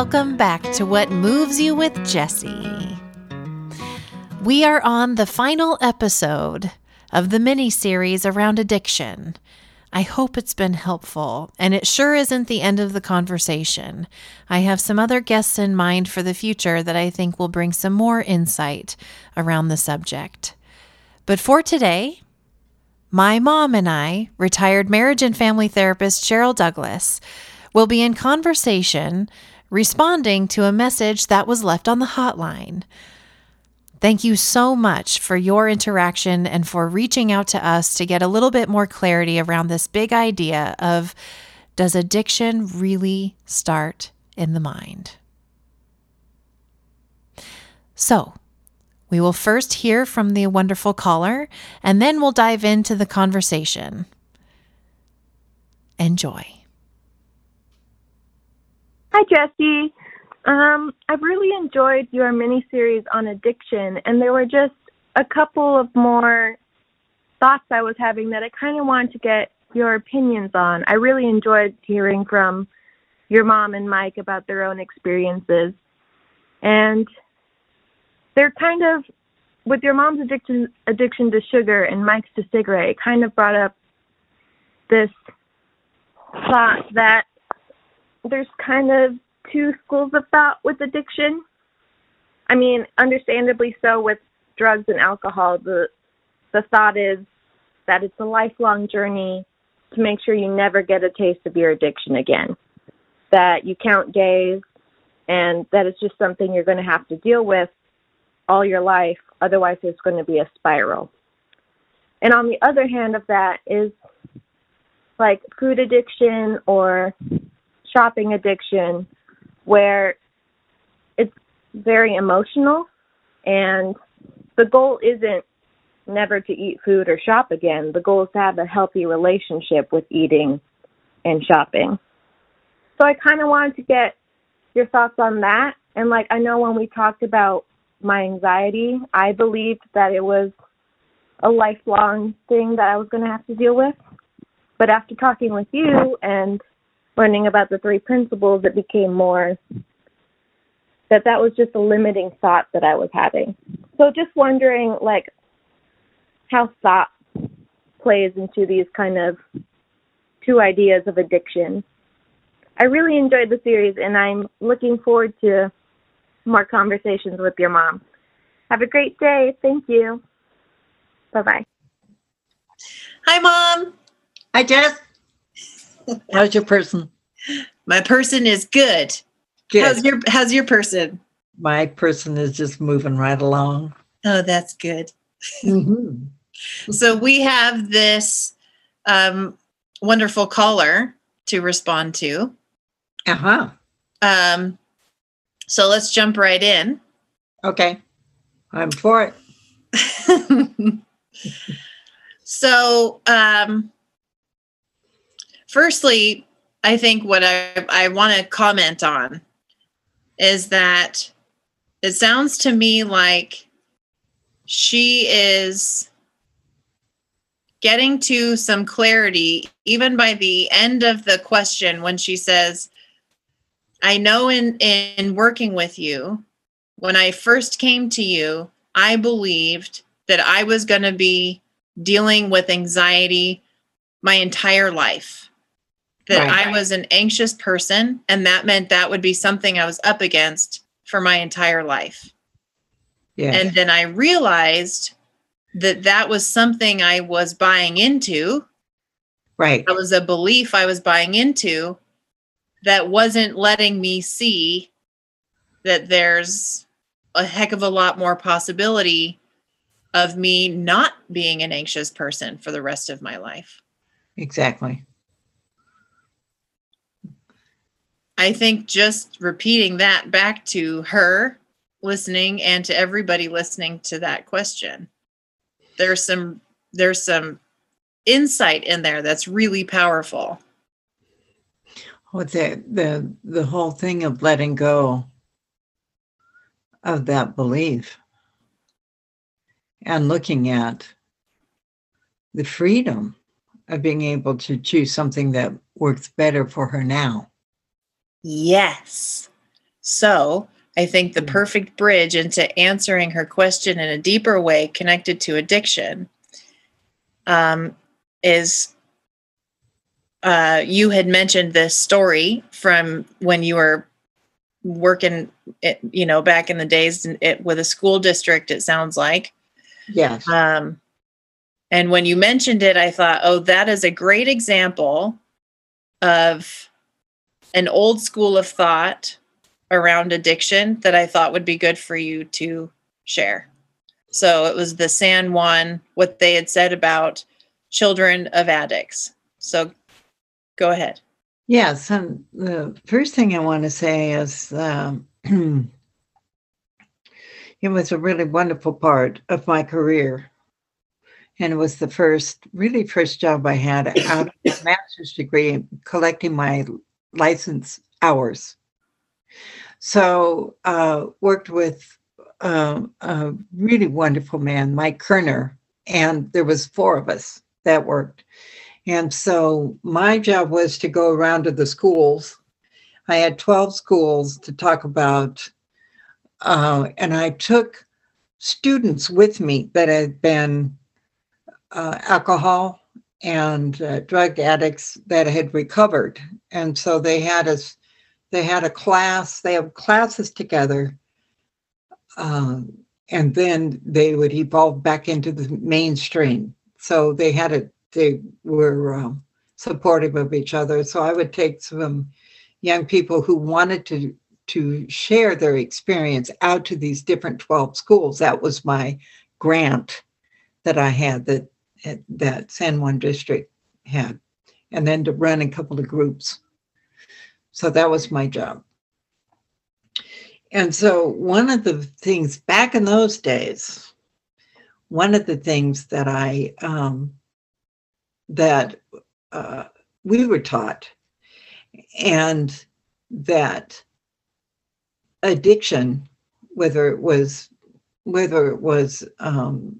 welcome back to What Moves You with Jesse. We are on the final episode of the mini series around addiction. I hope it's been helpful, and it sure isn't the end of the conversation. I have some other guests in mind for the future that I think will bring some more insight around the subject. But for today, my mom and I, retired marriage and family therapist Cheryl Douglas, will be in conversation responding to a message that was left on the hotline. Thank you so much for your interaction and for reaching out to us to get a little bit more clarity around this big idea of does addiction really start in the mind? So, we will first hear from the wonderful caller and then we'll dive into the conversation. Enjoy. Hi, Jesse. Um, I've really enjoyed your mini series on addiction, and there were just a couple of more thoughts I was having that I kind of wanted to get your opinions on. I really enjoyed hearing from your mom and Mike about their own experiences. And they're kind of, with your mom's addiction, addiction to sugar and Mike's to cigarette, it kind of brought up this thought that there's kind of two schools of thought with addiction. I mean, understandably so with drugs and alcohol, the the thought is that it's a lifelong journey to make sure you never get a taste of your addiction again. That you count days and that it's just something you're going to have to deal with all your life, otherwise it's going to be a spiral. And on the other hand of that is like food addiction or shopping addiction where it's very emotional and the goal isn't never to eat food or shop again. The goal is to have a healthy relationship with eating and shopping. So I kind of wanted to get your thoughts on that. And like I know when we talked about my anxiety, I believed that it was a lifelong thing that I was going to have to deal with. But after talking with you and learning about the three principles, it became more that that was just a limiting thought that I was having. So just wondering, like, how thought plays into these kind of two ideas of addiction. I really enjoyed the series, and I'm looking forward to more conversations with your mom. Have a great day. Thank you. Bye bye. Hi, Mom. Hi, Jess. How's your person? My person is good. Good. How's your How's your person? My person is just moving right along. Oh, that's good. Mm-hmm. So we have this um, wonderful caller to respond to. Uh huh. Um, so let's jump right in. Okay. I'm for it. so, um, firstly, I think what I, I want to comment on is that it sounds to me like she is getting to some clarity, even by the end of the question, when she says, I know in, in working with you, when I first came to you, I believed that I was going to be dealing with anxiety my entire life that Right. I was an anxious person, and that meant that would be something I was up against for my entire life. Yeah. And then I realized that that was something I was buying into. right. That was a belief I was buying into that wasn't letting me see that there's a heck of a lot more possibility of me not being an anxious person for the rest of my life. Exactly. I think just repeating that back to her listening and to everybody listening to that question. There's some there's some insight in there that's really powerful. Well, the the the whole thing of letting go of that belief and looking at the freedom of being able to choose something that works better for her now. Yes. So I think the Mm. perfect bridge into answering her question in a deeper way connected to addiction um, is uh, you had mentioned this story from when you were working, it, you know, back in the days it, with a school district, it sounds like. Yes. Um, and when you mentioned it, I thought, oh, that is a great example of an old school of thought around addiction that I thought would be good for you to share. So it was the San Juan, what they had said about children of addicts. So go ahead. Yes, and the first thing I want to say is um, it was a really wonderful part of my career. And it was the first, really first job I had out of my master's degree, collecting my license hours. So uh, worked with uh, a really wonderful man, Mike Kerner, and there was four of us that worked. And so my job was to go around to the schools. I had 12 schools to talk about, uh, and I took students with me that had been uh, alcohol and uh, drug addicts that had recovered. And so they had us, they had a class, they have classes together. Um, and then they would evolve back into the mainstream. So they had a they were um, supportive of each other. So I would take some young people who wanted to to share their experience out to these different 12 schools. That was my grant that I had that that San Juan district had, and then to run a couple of groups. So that was my job. And so one of the things back in those days, one of the things that I um, that uh, we were taught, and that addiction, whether it was whether it was um,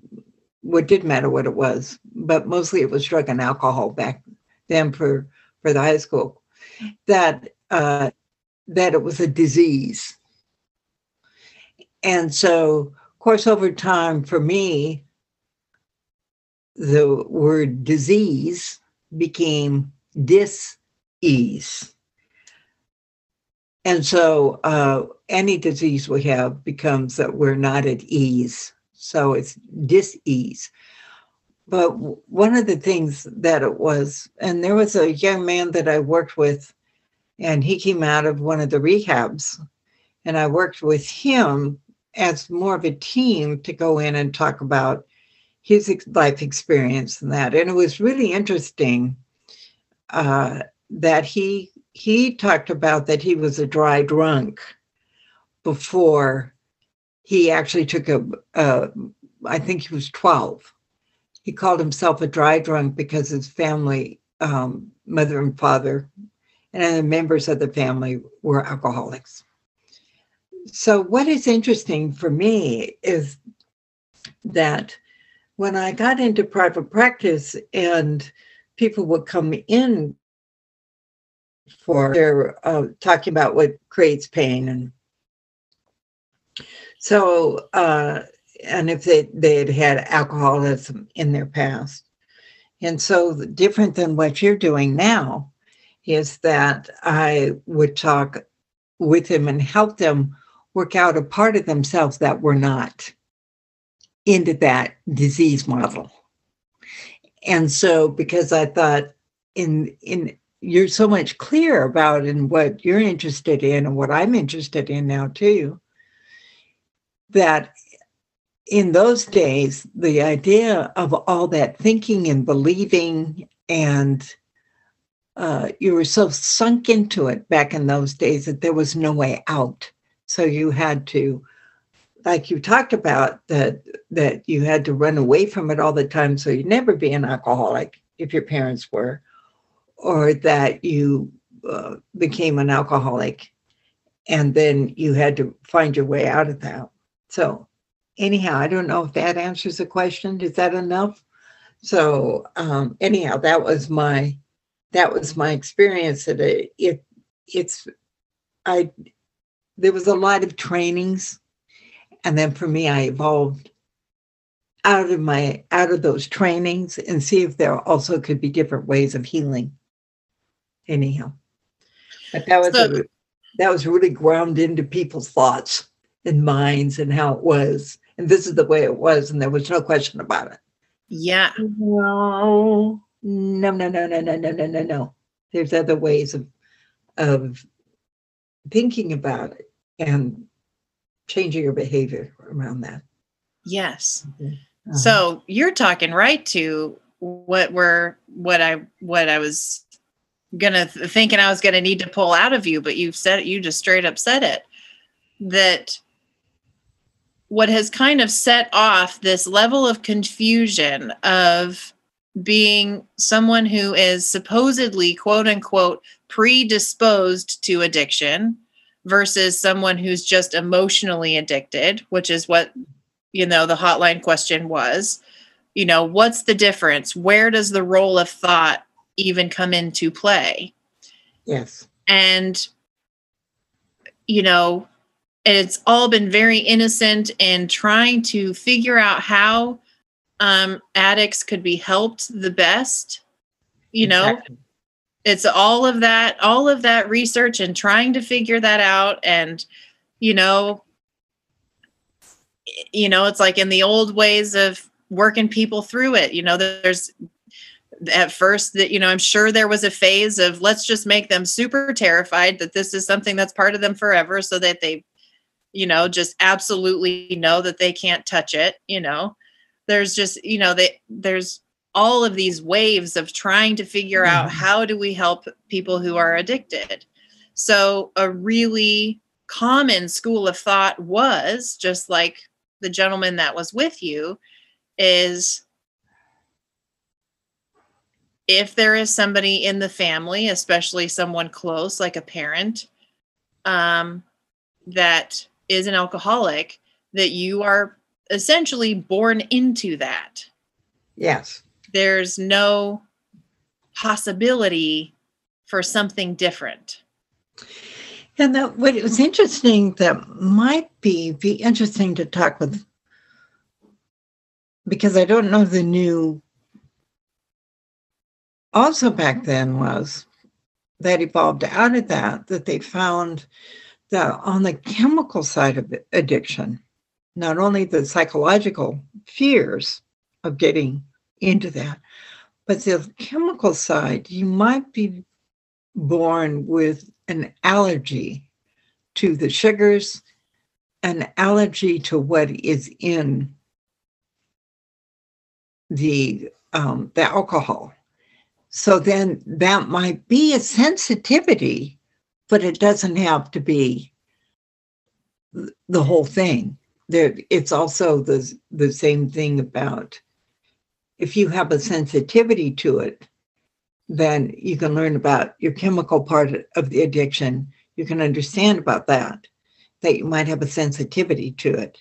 what didn't matter what it was, but mostly it was drug and alcohol back then for for the high school, that uh, that it was a disease, and so of course over time for me the word disease became dis-ease. And so uh, any disease we have becomes that we're not at ease. So it's dis-ease. But one of the things that it was, and there was a young man that I worked with, and he came out of one of the rehabs, and I worked with him as more of a team to go in and talk about his life experience and that. And it was really interesting uh, that he he talked about that he was a dry drunk before he actually took a. I think he was 12. He called himself a dry drunk because his family, um, mother and father, and the members of the family were alcoholics. So, what is interesting for me is that when I got into private practice and people would come in for their uh, talking about what creates pain and so uh, and if they they had had alcoholism in their past and so different than what you're doing now is that I would talk with them and help them work out a part of themselves that were not into that disease model. And so because I thought in in you're so much clearer about in what you're interested in and what I'm interested in now too, that in those days, the idea of all that thinking and believing and uh, you were so sunk into it back in those days that there was no way out. So you had to like you talked about that that you had to run away from it all the time so you'd never be an alcoholic if your parents were or that you uh, became an alcoholic and then you had to find your way out of that so anyhow i don't know if that answers the question is that enough so um, anyhow that was my that was my experience that it, it it's i there was a lot of trainings. And then for me, I evolved out of my out of those trainings and see if there also could be different ways of healing. Anyhow. But that was So- a, that was really ground into people's thoughts and minds and how it was. And this is the way it was, and there was no question about it. Yeah. No, no, no, no, no, no, no, no, no, no. There's other ways of of thinking about it and changing your behavior around that. Yes. Uh-huh. So you're talking right to what we're what I what I was gonna th- thinking I was gonna need to pull out of you, but you've said it, you just straight up said it. That what has kind of set off this level of confusion of being someone who is supposedly quote unquote predisposed to addiction versus someone who's just emotionally addicted, which is what you know the hotline question was. You know what's the difference? Where does the role of thought even come into play? Yes, and you know it's all been very innocent and trying to figure out how um, addicts could be helped the best you know exactly. it's all of that all of that research and trying to figure that out and you know you know it's like in the old ways of working people through it you know there's at first that you know i'm sure there was a phase of let's just make them super terrified that this is something that's part of them forever so that they you know just absolutely know that they can't touch it you know there's just you know they there's all of these waves of trying to figure out Mhm. how do we help people who are addicted so a really common school of thought was just like the gentleman that was with you is if there is somebody in the family especially someone close like a parent um, that is an alcoholic that you are essentially born into that yes, there's no possibility for something different and that what it was interesting that might be be interesting to talk with because I don't know the new. Also, back then was that evolved out of that that they found on the chemical side of addiction, not only the psychological fears of getting into that, but the chemical side, you might be born with an allergy to the sugars, an allergy to what is in the um, the alcohol. So then that might be a sensitivity, but it doesn't have to be the whole thing. There, it's also the the same thing about if you have a sensitivity to it, then you can learn about your chemical part of the addiction. You can understand about that, that you might have a sensitivity to it.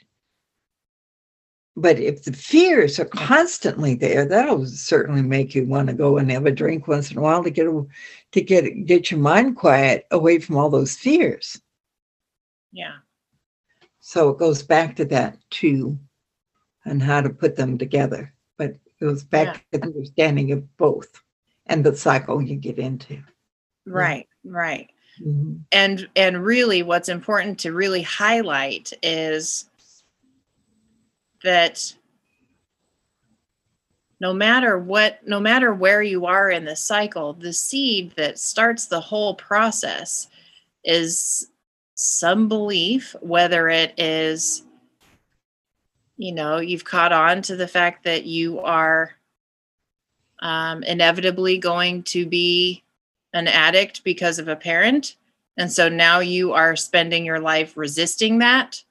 But if the fears are constantly there, that'll certainly make you want to go and have a drink once in a while to get to get get your mind quiet away from all those fears. yeah So it goes back to that too, and how to put them together. But it goes back to the understanding of both and the cycle you get into. right right Mhm. and and really what's important to really highlight is that no matter what no matter where you are in the cycle the seed that starts the whole process is some belief whether it is you know you've caught on to the fact that you are um, inevitably going to be an addict because of a parent. And so now you are spending your life resisting that.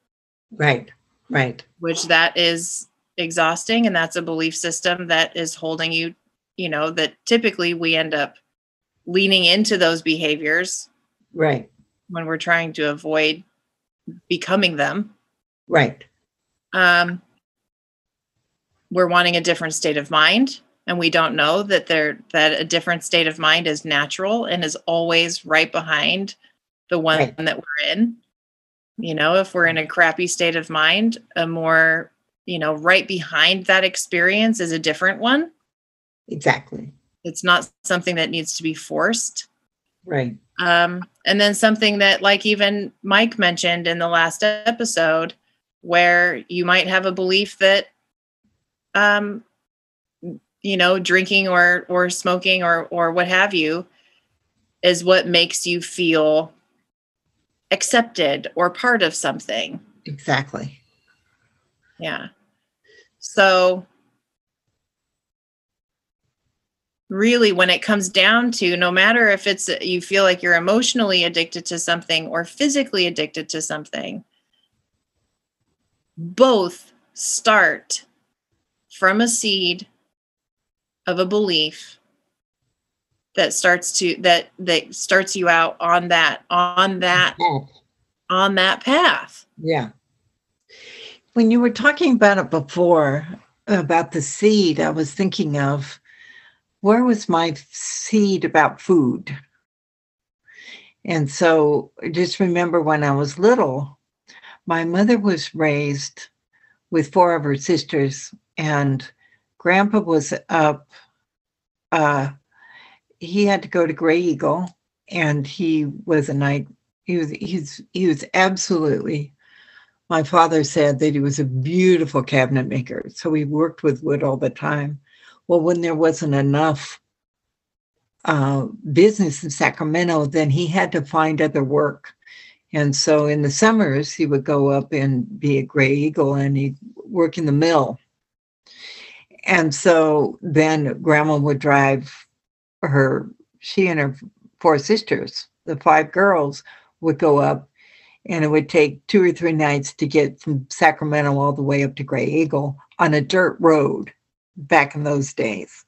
Right, right, which that is exhausting and that's a belief system that is holding you you know that typically we end up leaning into those behaviors right, when we're trying to avoid becoming them right. um, we're wanting a different state of mind and we don't know that there that a different state of mind is natural and is always right behind the one Right. that we're in You know, if we're in a crappy state of mind, a more, you know, right behind that experience is a different one. Exactly. It's not something that needs to be forced. Right. Um, and then something that, like even Mike mentioned in the last episode, where you might have a belief that, um, you know, drinking or or smoking or or what have you, is what makes you feel accepted or part of something. Exactly. Yeah. So really when it comes down to no matter if it's you feel like you're emotionally addicted to something or physically addicted to something both start from a seed of a belief that starts to that that starts you out on that on that on that path Yeah. When you were talking about it before, about the seed, I was thinking of where was my seed about food? And so I just remember when I was little, my mother was raised with four of her sisters, and grandpa was up. Uh, he had to go to Graeagle, and he was a night. He was he's he was absolutely. My father said that he was a beautiful cabinet maker, so he worked with wood all the time. Well, when there wasn't enough uh, business in Sacramento, then he had to find other work. And so in the summers, he would go up and be a Graeagle and he'd work in the mill. And so then grandma would drive her, she and her four sisters, the five girls, would go up and it would take two or three nights to get from Sacramento all the way up to Graeagle on a dirt road back in those days.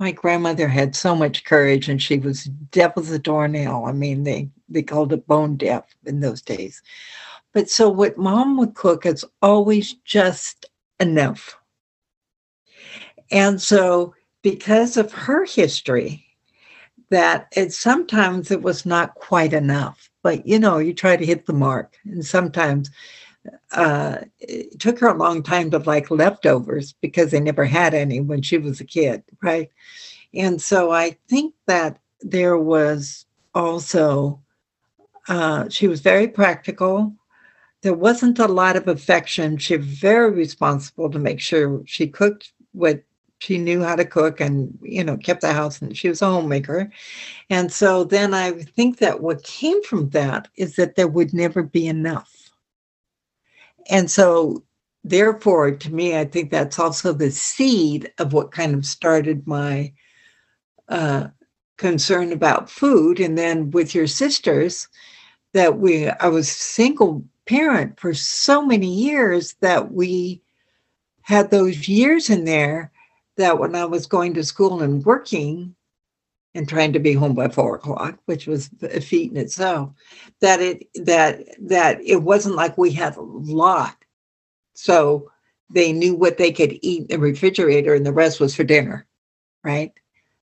My grandmother had so much courage and she was deaf as a doornail. I mean, they, they called it bone deaf in those days. But so what mom would cook is always just enough. And so because of her history, that it sometimes it was not quite enough. But you know, you try to hit the mark. And sometimes uh, it took her a long time to like leftovers because they never had any when she was a kid, right? And so I think that there was also, uh, she was very practical. There wasn't a lot of affection. She was very responsible to make sure she cooked what she knew how to cook and you know kept the house and she was a homemaker and so then i think that what came from that is that there would never be enough and so, therefore, to me, I think that's also the seed of what kind of started my uh, concern about food. And then with your sisters, that we, I was single parent for so many years that we had those years in there that when I was going to school and working, and trying to be home by four o'clock, which was a feat in itself, that it that that it wasn't like we had a lot. So they knew what they could eat in the refrigerator and the rest was for dinner. Right.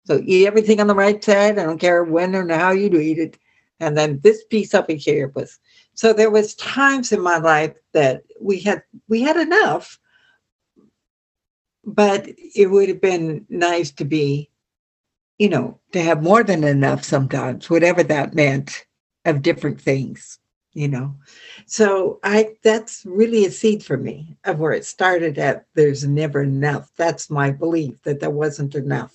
So eat everything on the right side. I don't care when or how you eat it. And then this piece up here was so there was times in my life that we had we had enough, but it would have been nice to be you know, to have more than enough sometimes, whatever that meant of different things, you know. So I that's really a seed for me of where it started at there's never enough. That's my belief that there wasn't enough.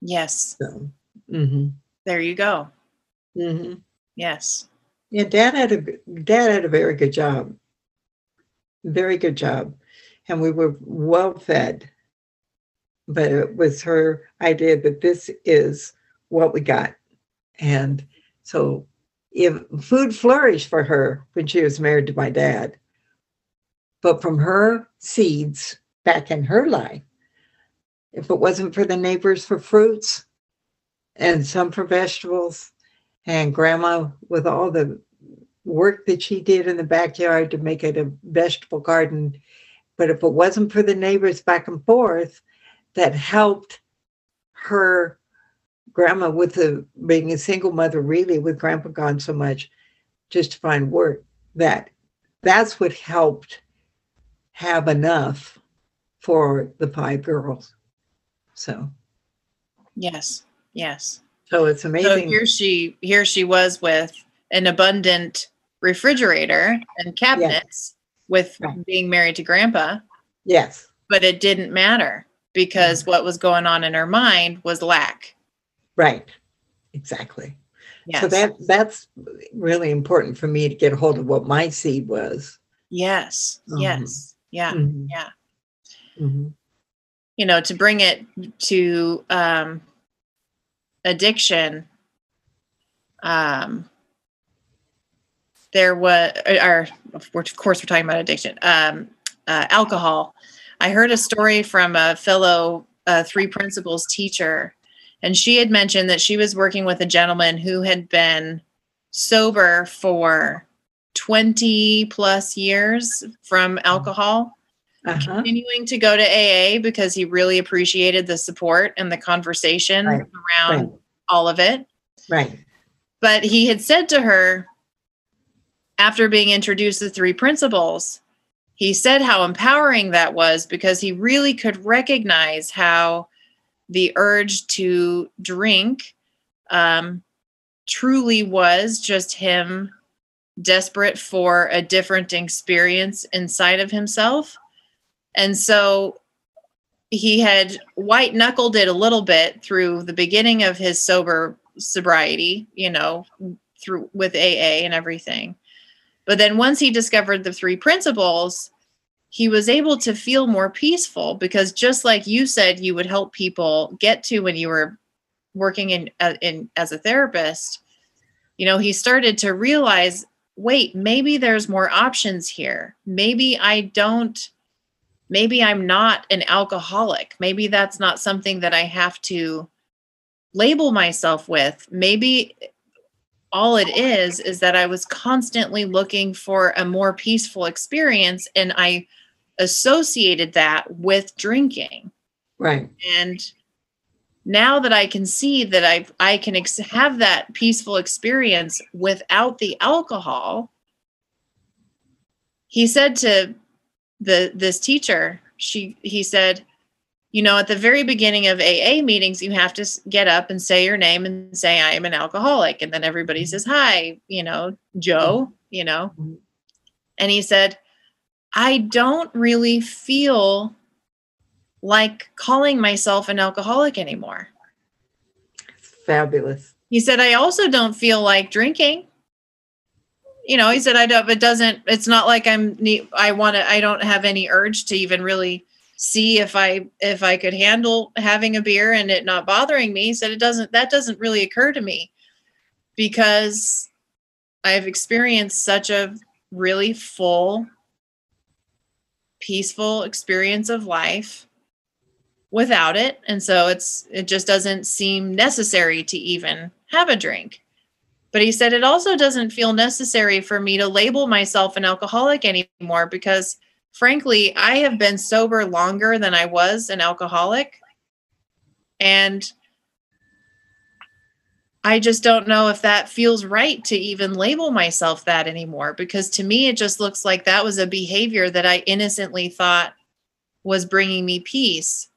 Yes. So mm-hmm. There you go. Mm-hmm. Yes. Yeah, dad had a dad had a very good job. Very good job. And we were well fed but it was her idea that this is what we got. And so if food flourished for her when she was married to my dad. But from her seeds back in her life, if it wasn't for the neighbors for fruits and some for vegetables, and grandma with all the work that she did in the backyard to make it a vegetable garden, but if it wasn't for the neighbors back and forth, that helped her grandma with the being a single mother really with grandpa gone so much just to find work that that's what helped have enough for the five girls. So, Yes. Yes. so it's amazing So here she here she was with an abundant refrigerator and cabinets with Right. being married to grandpa, yes, but it didn't matter because what was going on in her mind was lack. right, exactly. Yes. So that that's really important for me to get a hold of what my seed was. yes. Mhm. Yes. Yeah. Mhm. Yeah. Mhm. You know, to bring it to um addiction um there was or of course we're talking about addiction um uh, alcohol i heard a story from a fellow uh, three principles teacher and she had mentioned that she was working with a gentleman who had been sober for 20 plus years from alcohol Uh-huh. continuing to go to AA because he really appreciated the support and the conversation Right, around right. all of it. Right. But he had said to her, after being introduced to three principles, he said how empowering that was because he really could recognize how the urge to drink um, truly was just him desperate for a different experience inside of himself. And so he had white knuckled it a little bit through the beginning of his sober sobriety, you know, through with AA and everything. But then once he discovered the three principles, he was able to feel more peaceful because just like you said you would help people get to when you were working in uh, in as a therapist, you know, he started to realize, wait, maybe there's more options here. Maybe I don't maybe I'm not an alcoholic. Maybe that's not something that I have to label myself with. Maybe all it is is that I was constantly looking for a more peaceful experience and I associated that with drinking. Right. And now that I can see that I I can ex- have that peaceful experience without the alcohol, he said to the this teacher, she he said, you know, at the very beginning of AA meetings, you have to get up and say your name and say I am an alcoholic, and then everybody says hi, you know, Joe, you know, Mhm. and he said, I don't really feel like calling myself an alcoholic anymore. Fabulous. He said, I also don't feel like drinking. You know, he said, I don't, it doesn't, it's not like I'm, I want to, I don't have any urge to even really see if I, if I could handle having a beer and it not bothering me. He said, it doesn't, that doesn't really occur to me because I've experienced such a really full, peaceful experience of life without it and so it's it just doesn't seem necessary to even have a drink but he said it also doesn't feel necessary for me to label myself an alcoholic anymore because frankly i have been sober longer than i was an alcoholic and i just don't know if that feels right to even label myself that anymore because to me it just looks like that was a behavior that i innocently thought was bringing me peace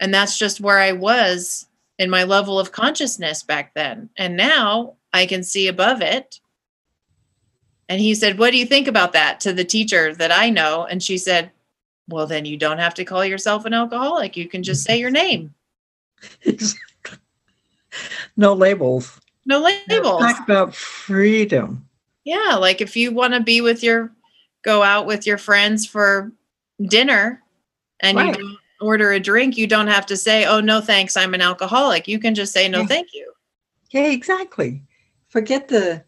and that's just where I was in my level of consciousness back then. And now I can see above it. And he said, What do you think about that to the teacher that I know? And she said, Well, then you don't have to call yourself an alcoholic. You can just say your name. no labels. No labels. Talk about freedom. Yeah. Like if you want to be with your, go out with your friends for dinner and Right. you don't order a drink, you don't have to say, Oh, no, thanks. I'm an alcoholic. You can just say, No, Yeah. thank you. Yeah, exactly. Forget the,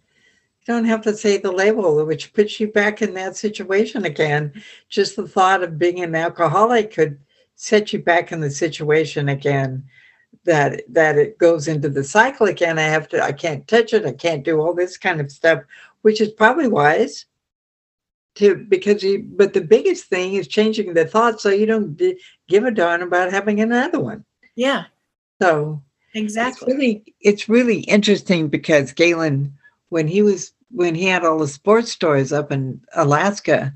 you don't have to say the label, which puts you back in that situation again. Just the thought of being an alcoholic could set you back in the situation again. That that it goes into the cycle again. I have to. I can't touch it. I can't do all this kind of stuff, which is probably wise. To because you, but the biggest thing is changing the thought so you don't d- give a darn about having another one. Yeah, So exactly. it's really it's really interesting because Galen, when he was when he had all the sports stores up in Alaska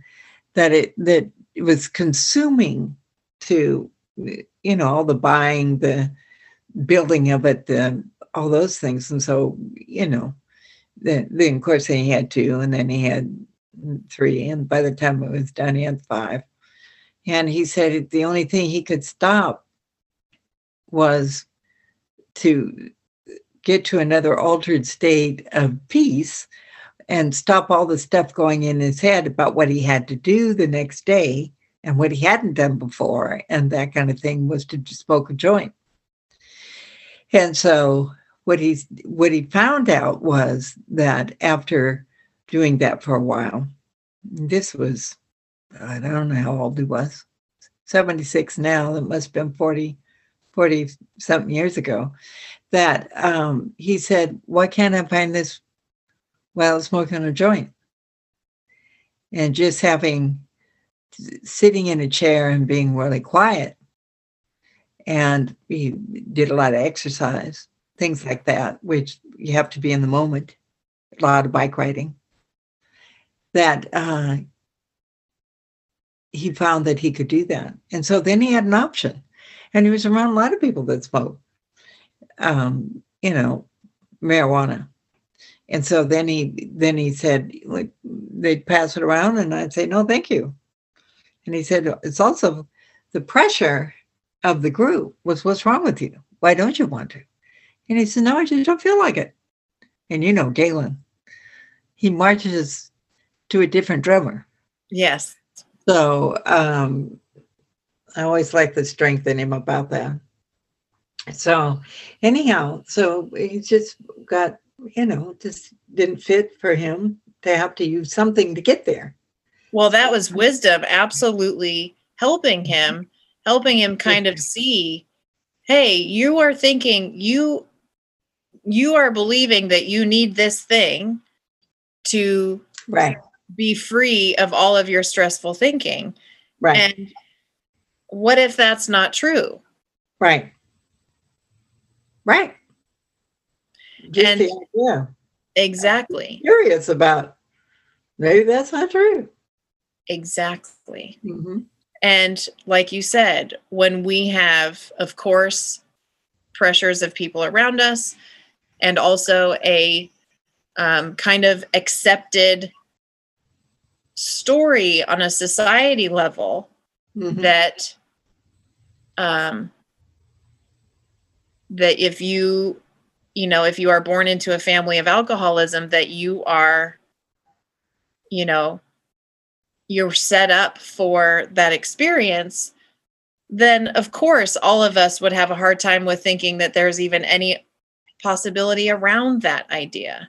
that it that it was consuming to you know all the buying the building of it the all those things. And so you know then, then of course he had two and then he had three and by the time it was done he had five. And he said the only thing he could stop was to get to another altered state of peace and stop all the stuff going in his head about what he had to do the next day and what he hadn't done before and that kind of thing was to smoke a joint. And so what he what he found out was that after doing that for a while this was i don't know how old he was 76 now that must have been 40 40 something years ago that um, he said why can't i find this while smoking a joint? And just having sitting in a chair and being really quiet. And he did a lot of exercise things like that which you have to be in the moment. A lot of bike riding. That uh, he found that he could do that. And so then he had an option. And he was around a lot of people that smoke um, you know marijuana and so then he then he said like they'd pass it around and I'd say no thank you. And he said it's also the pressure of the group was what's wrong with you? Why don't you want to? And he said no I just don't feel like it. And you know Galen, he marches to a different drummer. Yes. So um, I always like the strength in him about that. So anyhow, so he just got you know, just didn't fit for him to have to use something to get there. Well, that was wisdom absolutely helping mm-hmm. him, helping him kind of see, hey, you are thinking you you are believing that you need this thing to right be free of all of your stressful thinking. Right. And what if that's not true? Right. Right. Just And- the idea. Exactly. Curious about maybe that's not true. Exactly. Mm-hmm. And like you said, when we have, of course, pressures of people around us and also a um, kind of accepted story on a society level Mm-hmm. that um, that if you you know if you are born into a family of alcoholism that you are you know you're set up for that experience then of course all of us would have a hard time with thinking that there's even any possibility around that idea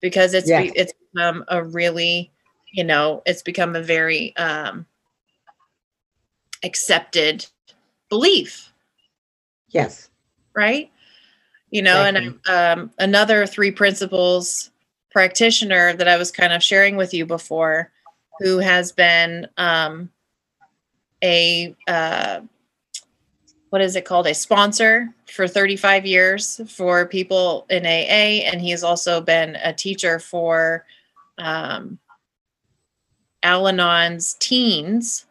because it's Yeah. it's become a really you know it's become a very um accepted belief Yes. Right? You know and um, another three principles practitioner that i was kind of sharing with you before who has been um, a uh, what is it called? A sponsor for 35 years for people in aa and he has also been a teacher for um, al-anon's teens.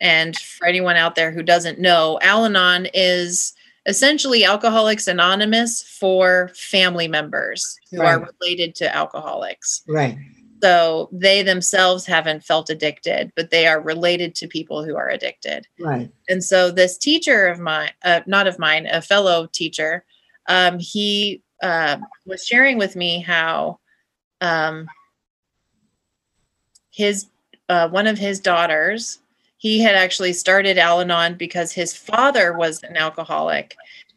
And for anyone out there who doesn't know al-anon is essentially Alcoholics Anonymous for family members who are related to alcoholics. Right. So they themselves haven't felt addicted, but they are related to people who are addicted. Right. And so this teacher of mine, uh, not of mine, a fellow teacher, um, he uh, was sharing with me how um, his uh, one of his daughters, he had actually started Al-Anon because his father was an alcoholic,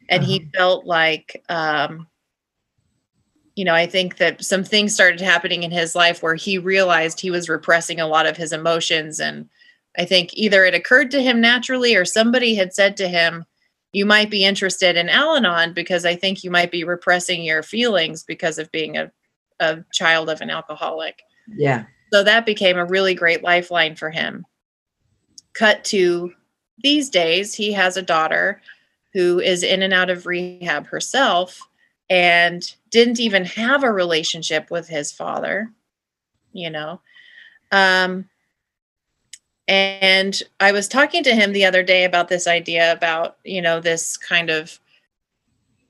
and he felt like. Um, you know, I think that some things started happening in his life where he realized he was repressing a lot of his emotions and I think either it occurred to him naturally or somebody had said to him, You might be interested in Al Anon because I think you might be repressing your feelings because of being a, a child of an alcoholic. Yeah. So that became a really great lifeline for him. Cut to these days, he has a daughter who is in and out of rehab herself. and didn't even have a relationship with his father, you know. Um, and I was talking to him the other day about this idea about, you know, this kind of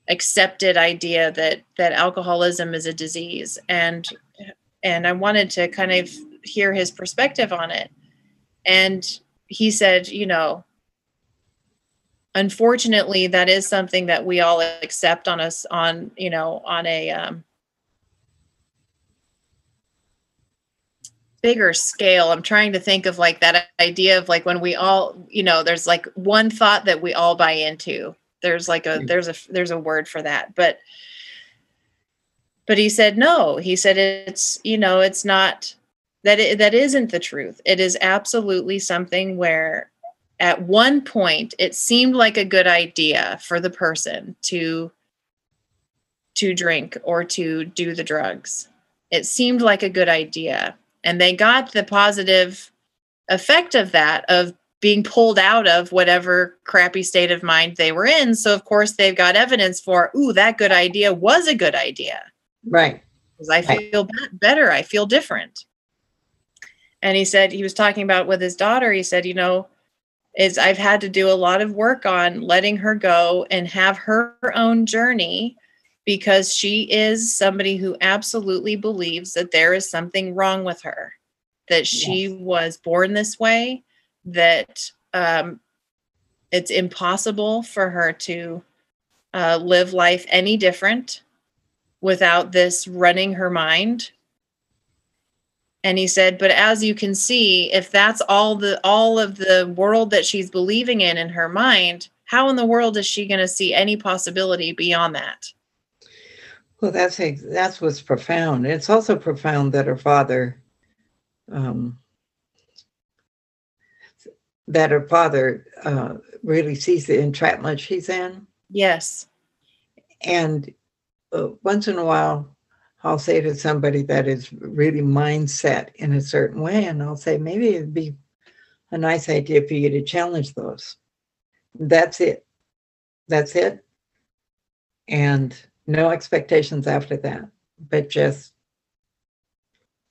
accepted idea that that alcoholism is a disease and and I wanted to kind of hear his perspective on it. And he said, you know, unfortunately that is something that we all accept on us on, you know, on a um bigger scale. I'm trying to think of like that idea of like when we all you know there's like one thought that we all buy into. There's like a there's a there's a word for that but but he said no. He said it's you know it's not that it, that isn't the truth. It is absolutely something where at one point it seemed like a good idea for the person to to drink or to do the drugs. It seemed like a good idea. And they got the positive effect of that of being pulled out of whatever crappy state of mind they were in. So of course they've got evidence for ooh that good idea was a good idea. Right. Because i feel right. better. I feel different and he said he was talking about with his daughter he said you know is i've had to do a lot of work on letting her go and have her own journey because she is somebody who absolutely believes that there is something wrong with her, that she yes. was born this way, that um, it's impossible for her to uh, live life any different without this running her mind and he said but as you can see if that's all the all of the world that she's believing in in her mind how in the world is she going to see any possibility beyond that well, that's that's what's profound. It's also profound that her father, um, that her father uh, really sees the entrapment she's in. Yes. And uh, once in a while, I'll say to somebody that is really mindset in a certain way, and I'll say maybe it'd be a nice idea for you to challenge those. That's it. That's it. And no expectations after that, but just,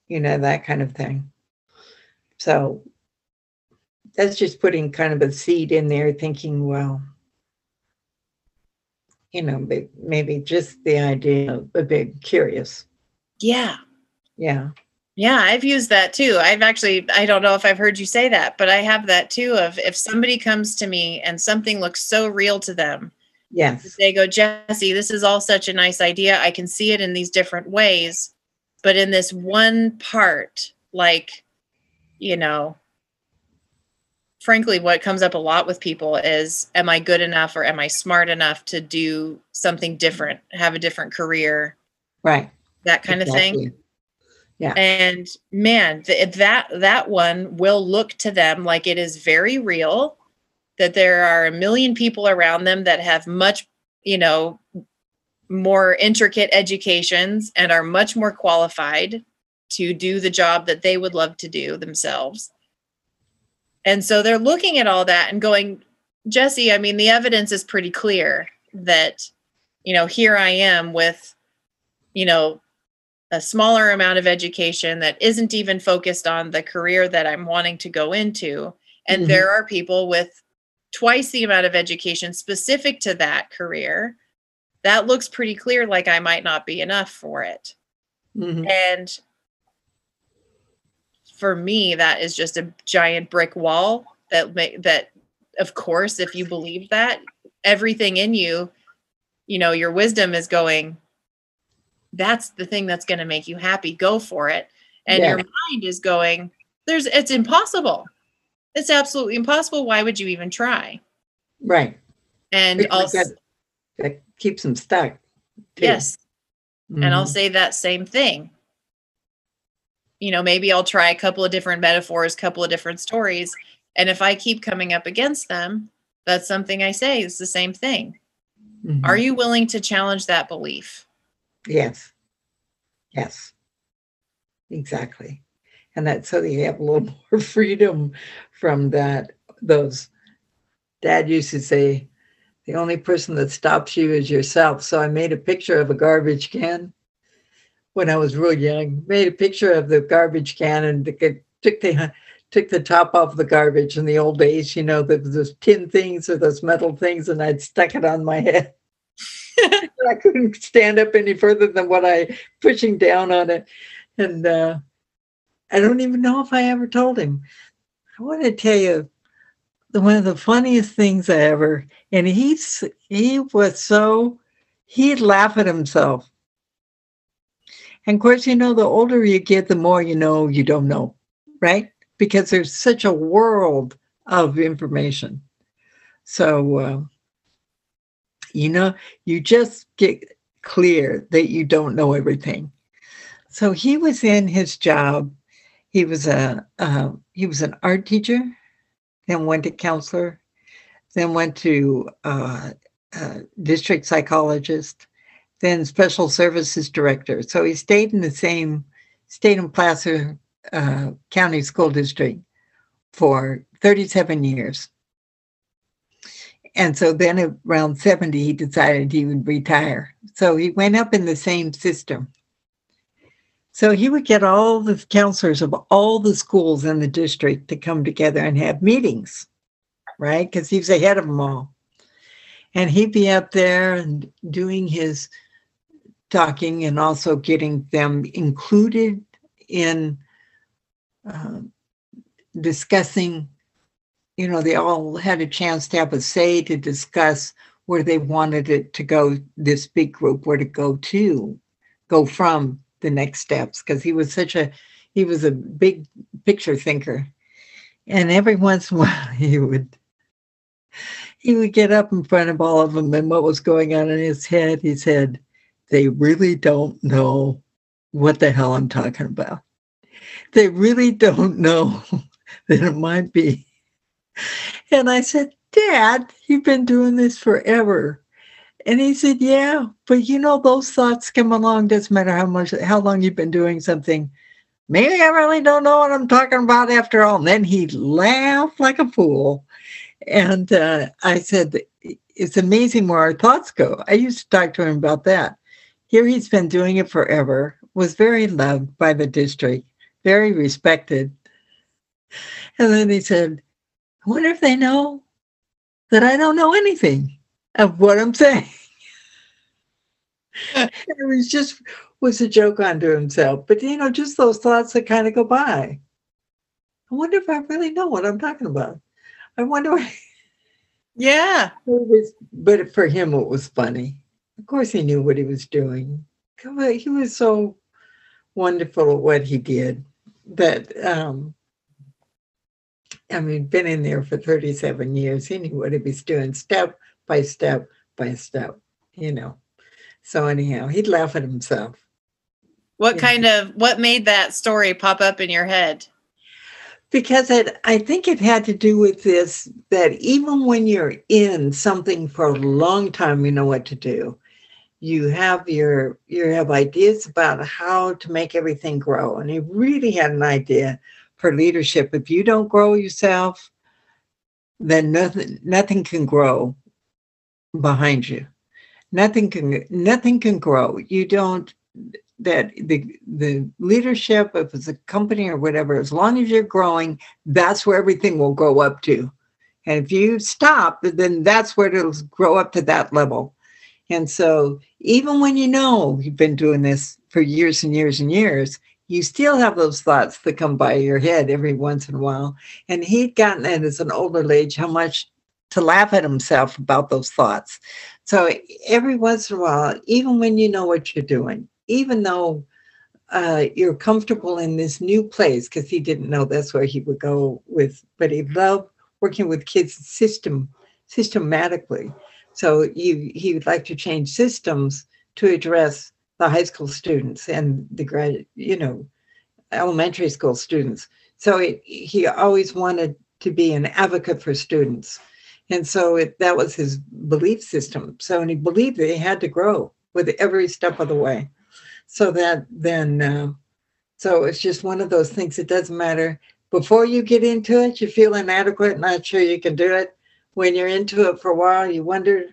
you know, that kind of thing. So that's just putting kind of a seed in there, thinking, well, you know, maybe just the idea of a bit curious. Yeah. Yeah. Yeah, I've used that too. I've actually, I don't know if I've heard you say that, but I have that too of if somebody comes to me and something looks so real to them Yes. They go, Jesse, this is all such a nice idea. I can see it in these different ways. But in this one part, like, you know, frankly, what comes up a lot with people is, am I good enough or am I smart enough to do something different, have a different career? Right. That kind exactly. of thing. Yeah. And man, th- that that one will look to them like it is very real that there are a million people around them that have much, you know, more intricate educations and are much more qualified to do the job that they would love to do themselves. And so they're looking at all that and going, Jesse, I mean, the evidence is pretty clear that, you know, here I am with, you know, a smaller amount of education that isn't even focused on the career that I'm wanting to go into. And mm-hmm. there are people with twice the amount of education specific to that career, that looks pretty clear like I might not be enough for it. Mm-hmm. And for me, that is just a giant brick wall that make that of course, if you believe that, everything in you, you know, your wisdom is going, that's the thing that's going to make you happy. Go for it. And yeah. your mind is going, there's it's impossible it's absolutely impossible. Why would you even try? Right. And because also that, that, keeps them stuck. Too. Yes. Mm-hmm. And I'll mm-hmm. say that same thing. You know, maybe I'll try a couple of different metaphors, couple of different stories. And if I keep coming up against them, that's something I say. It's the same thing. Mm-hmm. Are you willing to challenge that belief? Yes. Yes. Exactly and that so that you have a little more freedom from that those dad used to say the only person that stops you is yourself. So I made a picture of a garbage can when I was real young. Made a picture of the garbage can and took the took the top off the garbage in the old days. You know, the, those tin things or those metal things, and I'd stuck it on my head. I couldn't stand up any further than what I pushing down on it, and uh, I don't even know if I ever told him. I want to tell you one of the funniest things I ever, and he's he was so he'd laugh at himself. And of course, you know, the older you get, the more you know you don't know, right? Because there's such a world of information. So, uh, you know, you just get clear that you don't know everything. So he was in his job. He was a uh, he was an art teacher then went to counselor, then went to uh, district psychologist, then special services director. So he stayed in the same, stayed in Placer uh, County School District for 37 years. And so then around 70, he decided he would retire. So he went up in the same system. So he would get all the counselors of all the schools in the district to come together and have meetings, right? Because he he's ahead of them all. And he'd be up there and doing his talking and also getting them included in uh, discussing. You know, they all had a chance to have a say to discuss where they wanted it to go, this big group, where to go to, go from the next steps because he was such a he was a big picture thinker and every once in a while he would he would get up in front of all of them and what was going on in his head he said they really don't know what the hell i'm talking about they really don't know that it might be and i said dad you've been doing this forever and he said, Yeah, but you know, those thoughts come along, doesn't matter how much how long you've been doing something. Maybe I really don't know what I'm talking about after all. And then he laughed like a fool. And uh, I said, It's amazing where our thoughts go. I used to talk to him about that. Here he's been doing it forever, was very loved by the district, very respected. And then he said, I wonder if they know that I don't know anything of what I'm saying. it was just was a joke unto himself. But you know, just those thoughts that kind of go by. I wonder if I really know what I'm talking about. I wonder. Yeah. Was, but for him, it was funny. Of course, he knew what he was doing. He was so wonderful at what he did that um, I mean, been in there for 37 years. He knew what he was doing step by step by step, you know. So anyhow, he'd laugh at himself. What kind of what made that story pop up in your head? Because it, I think it had to do with this that even when you're in something for a long time, you know what to do. You have your you have ideas about how to make everything grow. And he really had an idea for leadership. If you don't grow yourself, then nothing nothing can grow behind you. Nothing can nothing can grow. You don't that the the leadership of a company or whatever, as long as you're growing, that's where everything will grow up to. And if you stop, then that's where it'll grow up to that level. And so even when you know you've been doing this for years and years and years, you still have those thoughts that come by your head every once in a while. And he'd gotten it as an older age how much to laugh at himself about those thoughts. So every once in a while, even when you know what you're doing, even though uh, you're comfortable in this new place, because he didn't know that's where he would go with, but he loved working with kids system systematically. So he he would like to change systems to address the high school students and the grad, you know, elementary school students. So it, he always wanted to be an advocate for students. And so it, that was his belief system. So, and he believed that he had to grow with every step of the way. So that then, uh, so it's just one of those things. It doesn't matter. Before you get into it, you feel inadequate, not sure you can do it. When you're into it for a while, you wonder,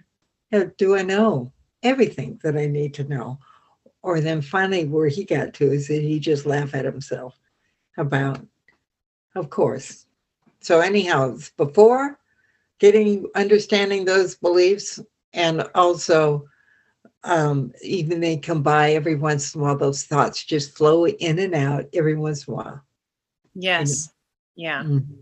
do I know everything that I need to know? Or then finally, where he got to is that he just laughed at himself about, of course. So, anyhow, before getting understanding those beliefs and also um, even they come by every once in a while, those thoughts just flow in and out every once in a while. Yes. Yeah. Mm-hmm.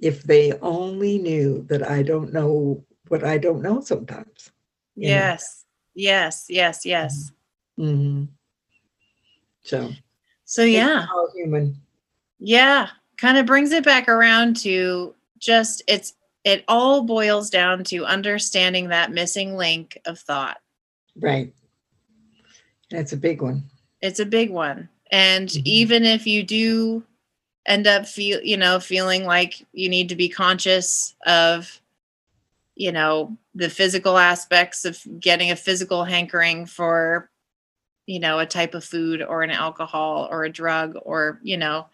If they only knew that I don't know what I don't know sometimes. Yes. Know? Yes. Yes. Yes. Mm-hmm. So. So yeah. All human. Yeah. Kind of brings it back around to just it's it all boils down to understanding that missing link of thought. Right. That's a big one. It's a big one. And mm-hmm. even if you do end up feel, you know, feeling like you need to be conscious of you know, the physical aspects of getting a physical hankering for you know, a type of food or an alcohol or a drug or, you know,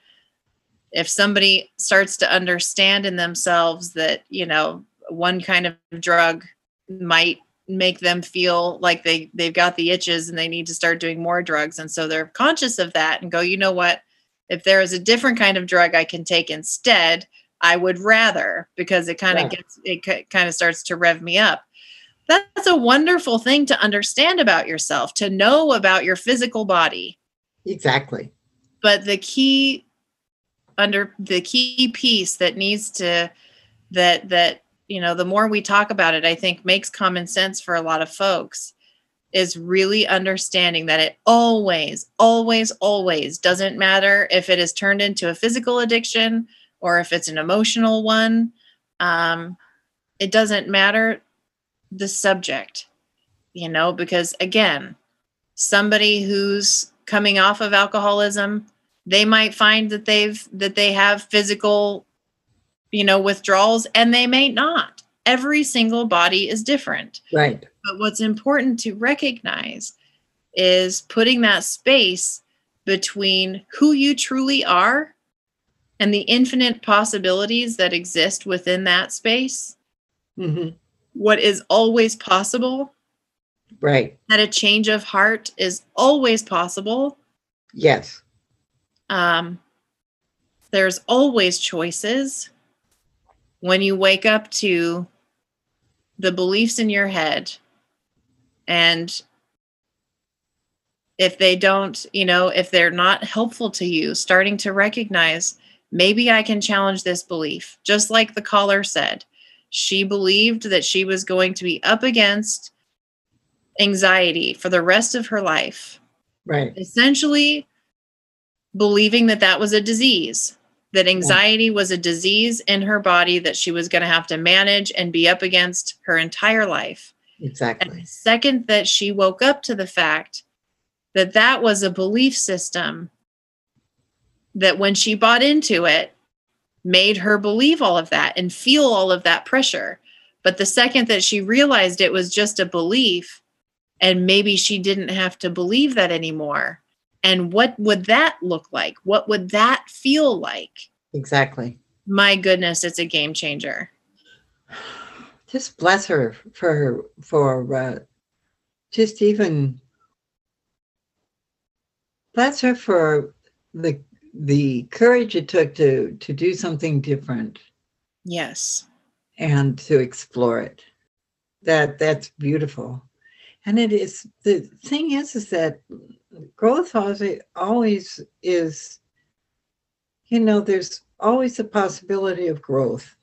if somebody starts to understand in themselves that you know one kind of drug might make them feel like they they've got the itches and they need to start doing more drugs and so they're conscious of that and go you know what if there is a different kind of drug i can take instead i would rather because it kind of yeah. gets it kind of starts to rev me up. That's a wonderful thing to understand about yourself to know about your physical body. Exactly. But the key under the key piece that needs to that that you know the more we talk about it i think makes common sense for a lot of folks is really understanding that it always always always doesn't matter if it is turned into a physical addiction or if it's an emotional one. Um, it doesn't matter the subject you know because again somebody who's coming off of alcoholism they might find that they've that they have physical you know withdrawals and they may not. Every single body is different. Right but what's important to recognize is putting that space between who you truly are and the infinite possibilities that exist within that space. Mm-hmm. what is always possible. Right. That a change of heart is always possible. Yes. Um, there's always choices. When you wake up to the beliefs in your head and if they don't you know if they're not helpful to you starting to recognize maybe i can challenge this belief. Just like the caller said she believed that she was going to be up against anxiety for the rest of her life. Right. Essentially believing that that was a disease, that anxiety was a disease in her body that she was going to have to manage and be up against her entire life. Exactly. And the second that she woke up to the fact that that was a belief system that when she bought into it made her believe all of that and feel all of that pressure. But the second that she realized it was just a belief and maybe she didn't have to believe that anymore, and what would that look like? What would that feel like? Exactly. My goodness, it's a game changer. Just bless her for for uh, just even bless her for the the courage it took to to do something different. Yes. And to explore it. That that's beautiful. And it is the thing is is that growth always is, you know, there's always a possibility of growth.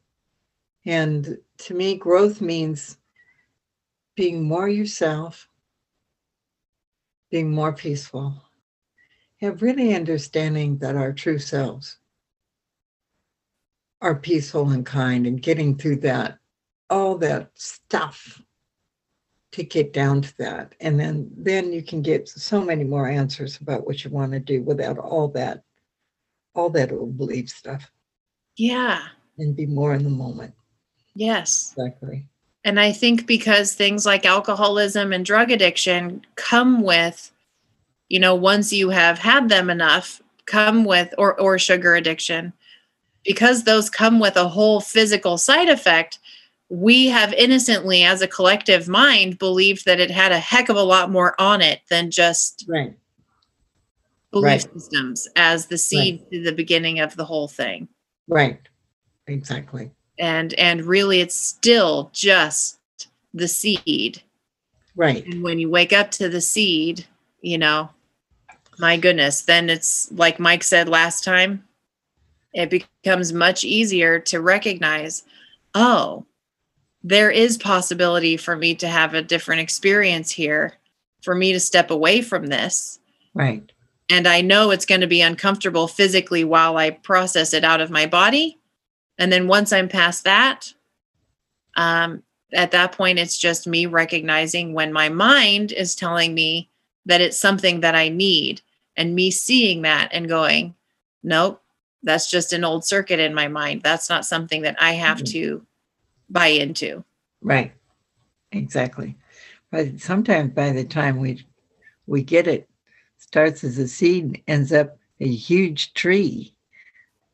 And to me, growth means being more yourself, being more peaceful, and really understanding that our true selves are peaceful and kind and getting through that, all that stuff to get down to that. And then then you can get so many more answers about what you want to do without all that all that old belief stuff. Yeah. And be more in the moment yes exactly and i think because things like alcoholism and drug addiction come with you know once you have had them enough come with or or sugar addiction because those come with a whole physical side effect, we have innocently, as a collective mind, believed that it had a heck of a lot more on it than just Right. belief Right. systems as the seed to the beginning of the whole thing. Right. Exactly. And and really it's still just the seed. Right. And when you wake up to the seed, you know, my goodness, then it's like Mike said last time, it becomes much easier to recognize, oh, there is possibility for me to have a different experience here, for me to step away from this. Right. And I know it's going to be uncomfortable physically while I process it out of my body. And then once I'm past that, um, at that point, it's just me recognizing when my mind is telling me that it's something that I need, and me seeing that and going, nope, that's just an old circuit in my mind. That's not something that I have Mhm. to buy into. Right. Exactly. But sometimes by the time we we get it, starts as a seed, ends up a huge tree.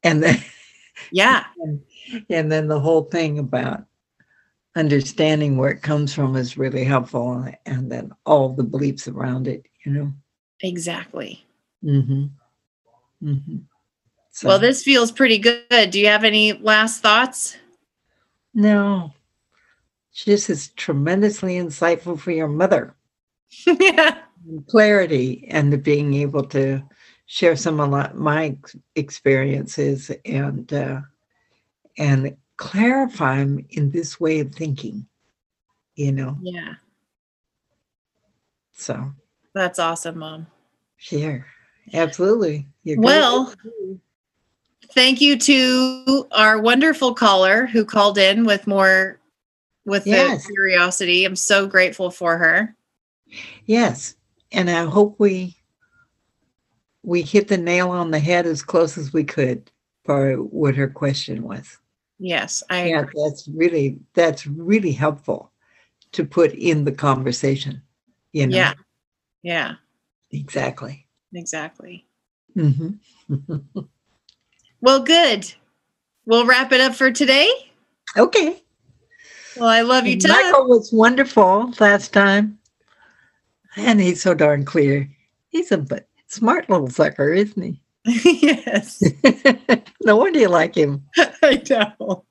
And then Yeah, and then the whole thing about understanding where it comes from is really helpful and then all the beliefs around it, you know. exactly. Mm-hmm. Mm-hmm. So, Well, this feels pretty good. Do you have any last thoughts? no. This is tremendously insightful for your mother. yeah. clarity and the being able to share some of my- experiences and uh, and clarify them in this way of thinking you know Yeah. so That's awesome, Mom. sure absolutely You're good. Well, thank you to our wonderful caller who called in with more with Yes. the curiosity. I'm so grateful for her. yes and i hope we we hit the nail on the head as close as we could for what her question was Yes, I yeah agree. that's really that's really helpful to put in the conversation you know Yeah. Yeah, exactly exactly. Mm-hmm. Well, good. We'll wrap it up for today. okay Well, I love you, Tug. michael was wonderful last time and he's so darn clear he's a but smart little sucker isn't he? Yes, no wonder you like him. I know.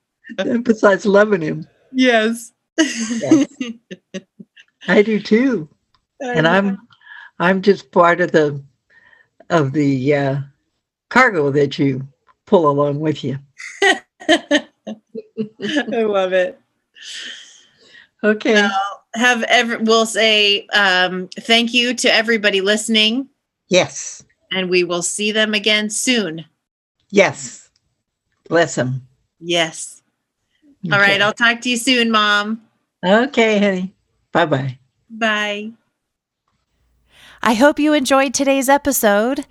besides loving him. Yes. i do too. And i'm i'm just part of the of the uh cargo that you pull along with you. I love it. okay. Well, have ever we'll say um, thank you to everybody listening, yes and we will see them again soon. yes bless them. Yes. All right. I'll talk to you soon, Mom. okay honey bye-bye Bye. I hope you enjoyed today's episode.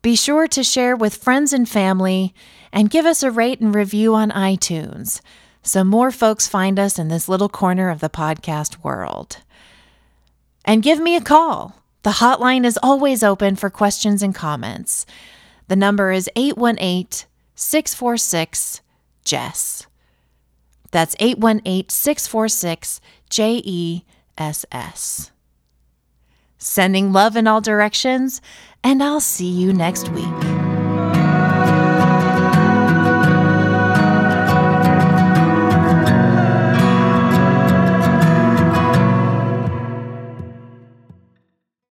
Be sure to share with friends and family and give us a rate and review on iTunes so more folks find us in this little corner of the podcast world. And give me a call. The hotline is always open for questions and comments. The number is 818 646 Jess. That's 818 646 J E S S sending love in all directions, and I'll see you next week.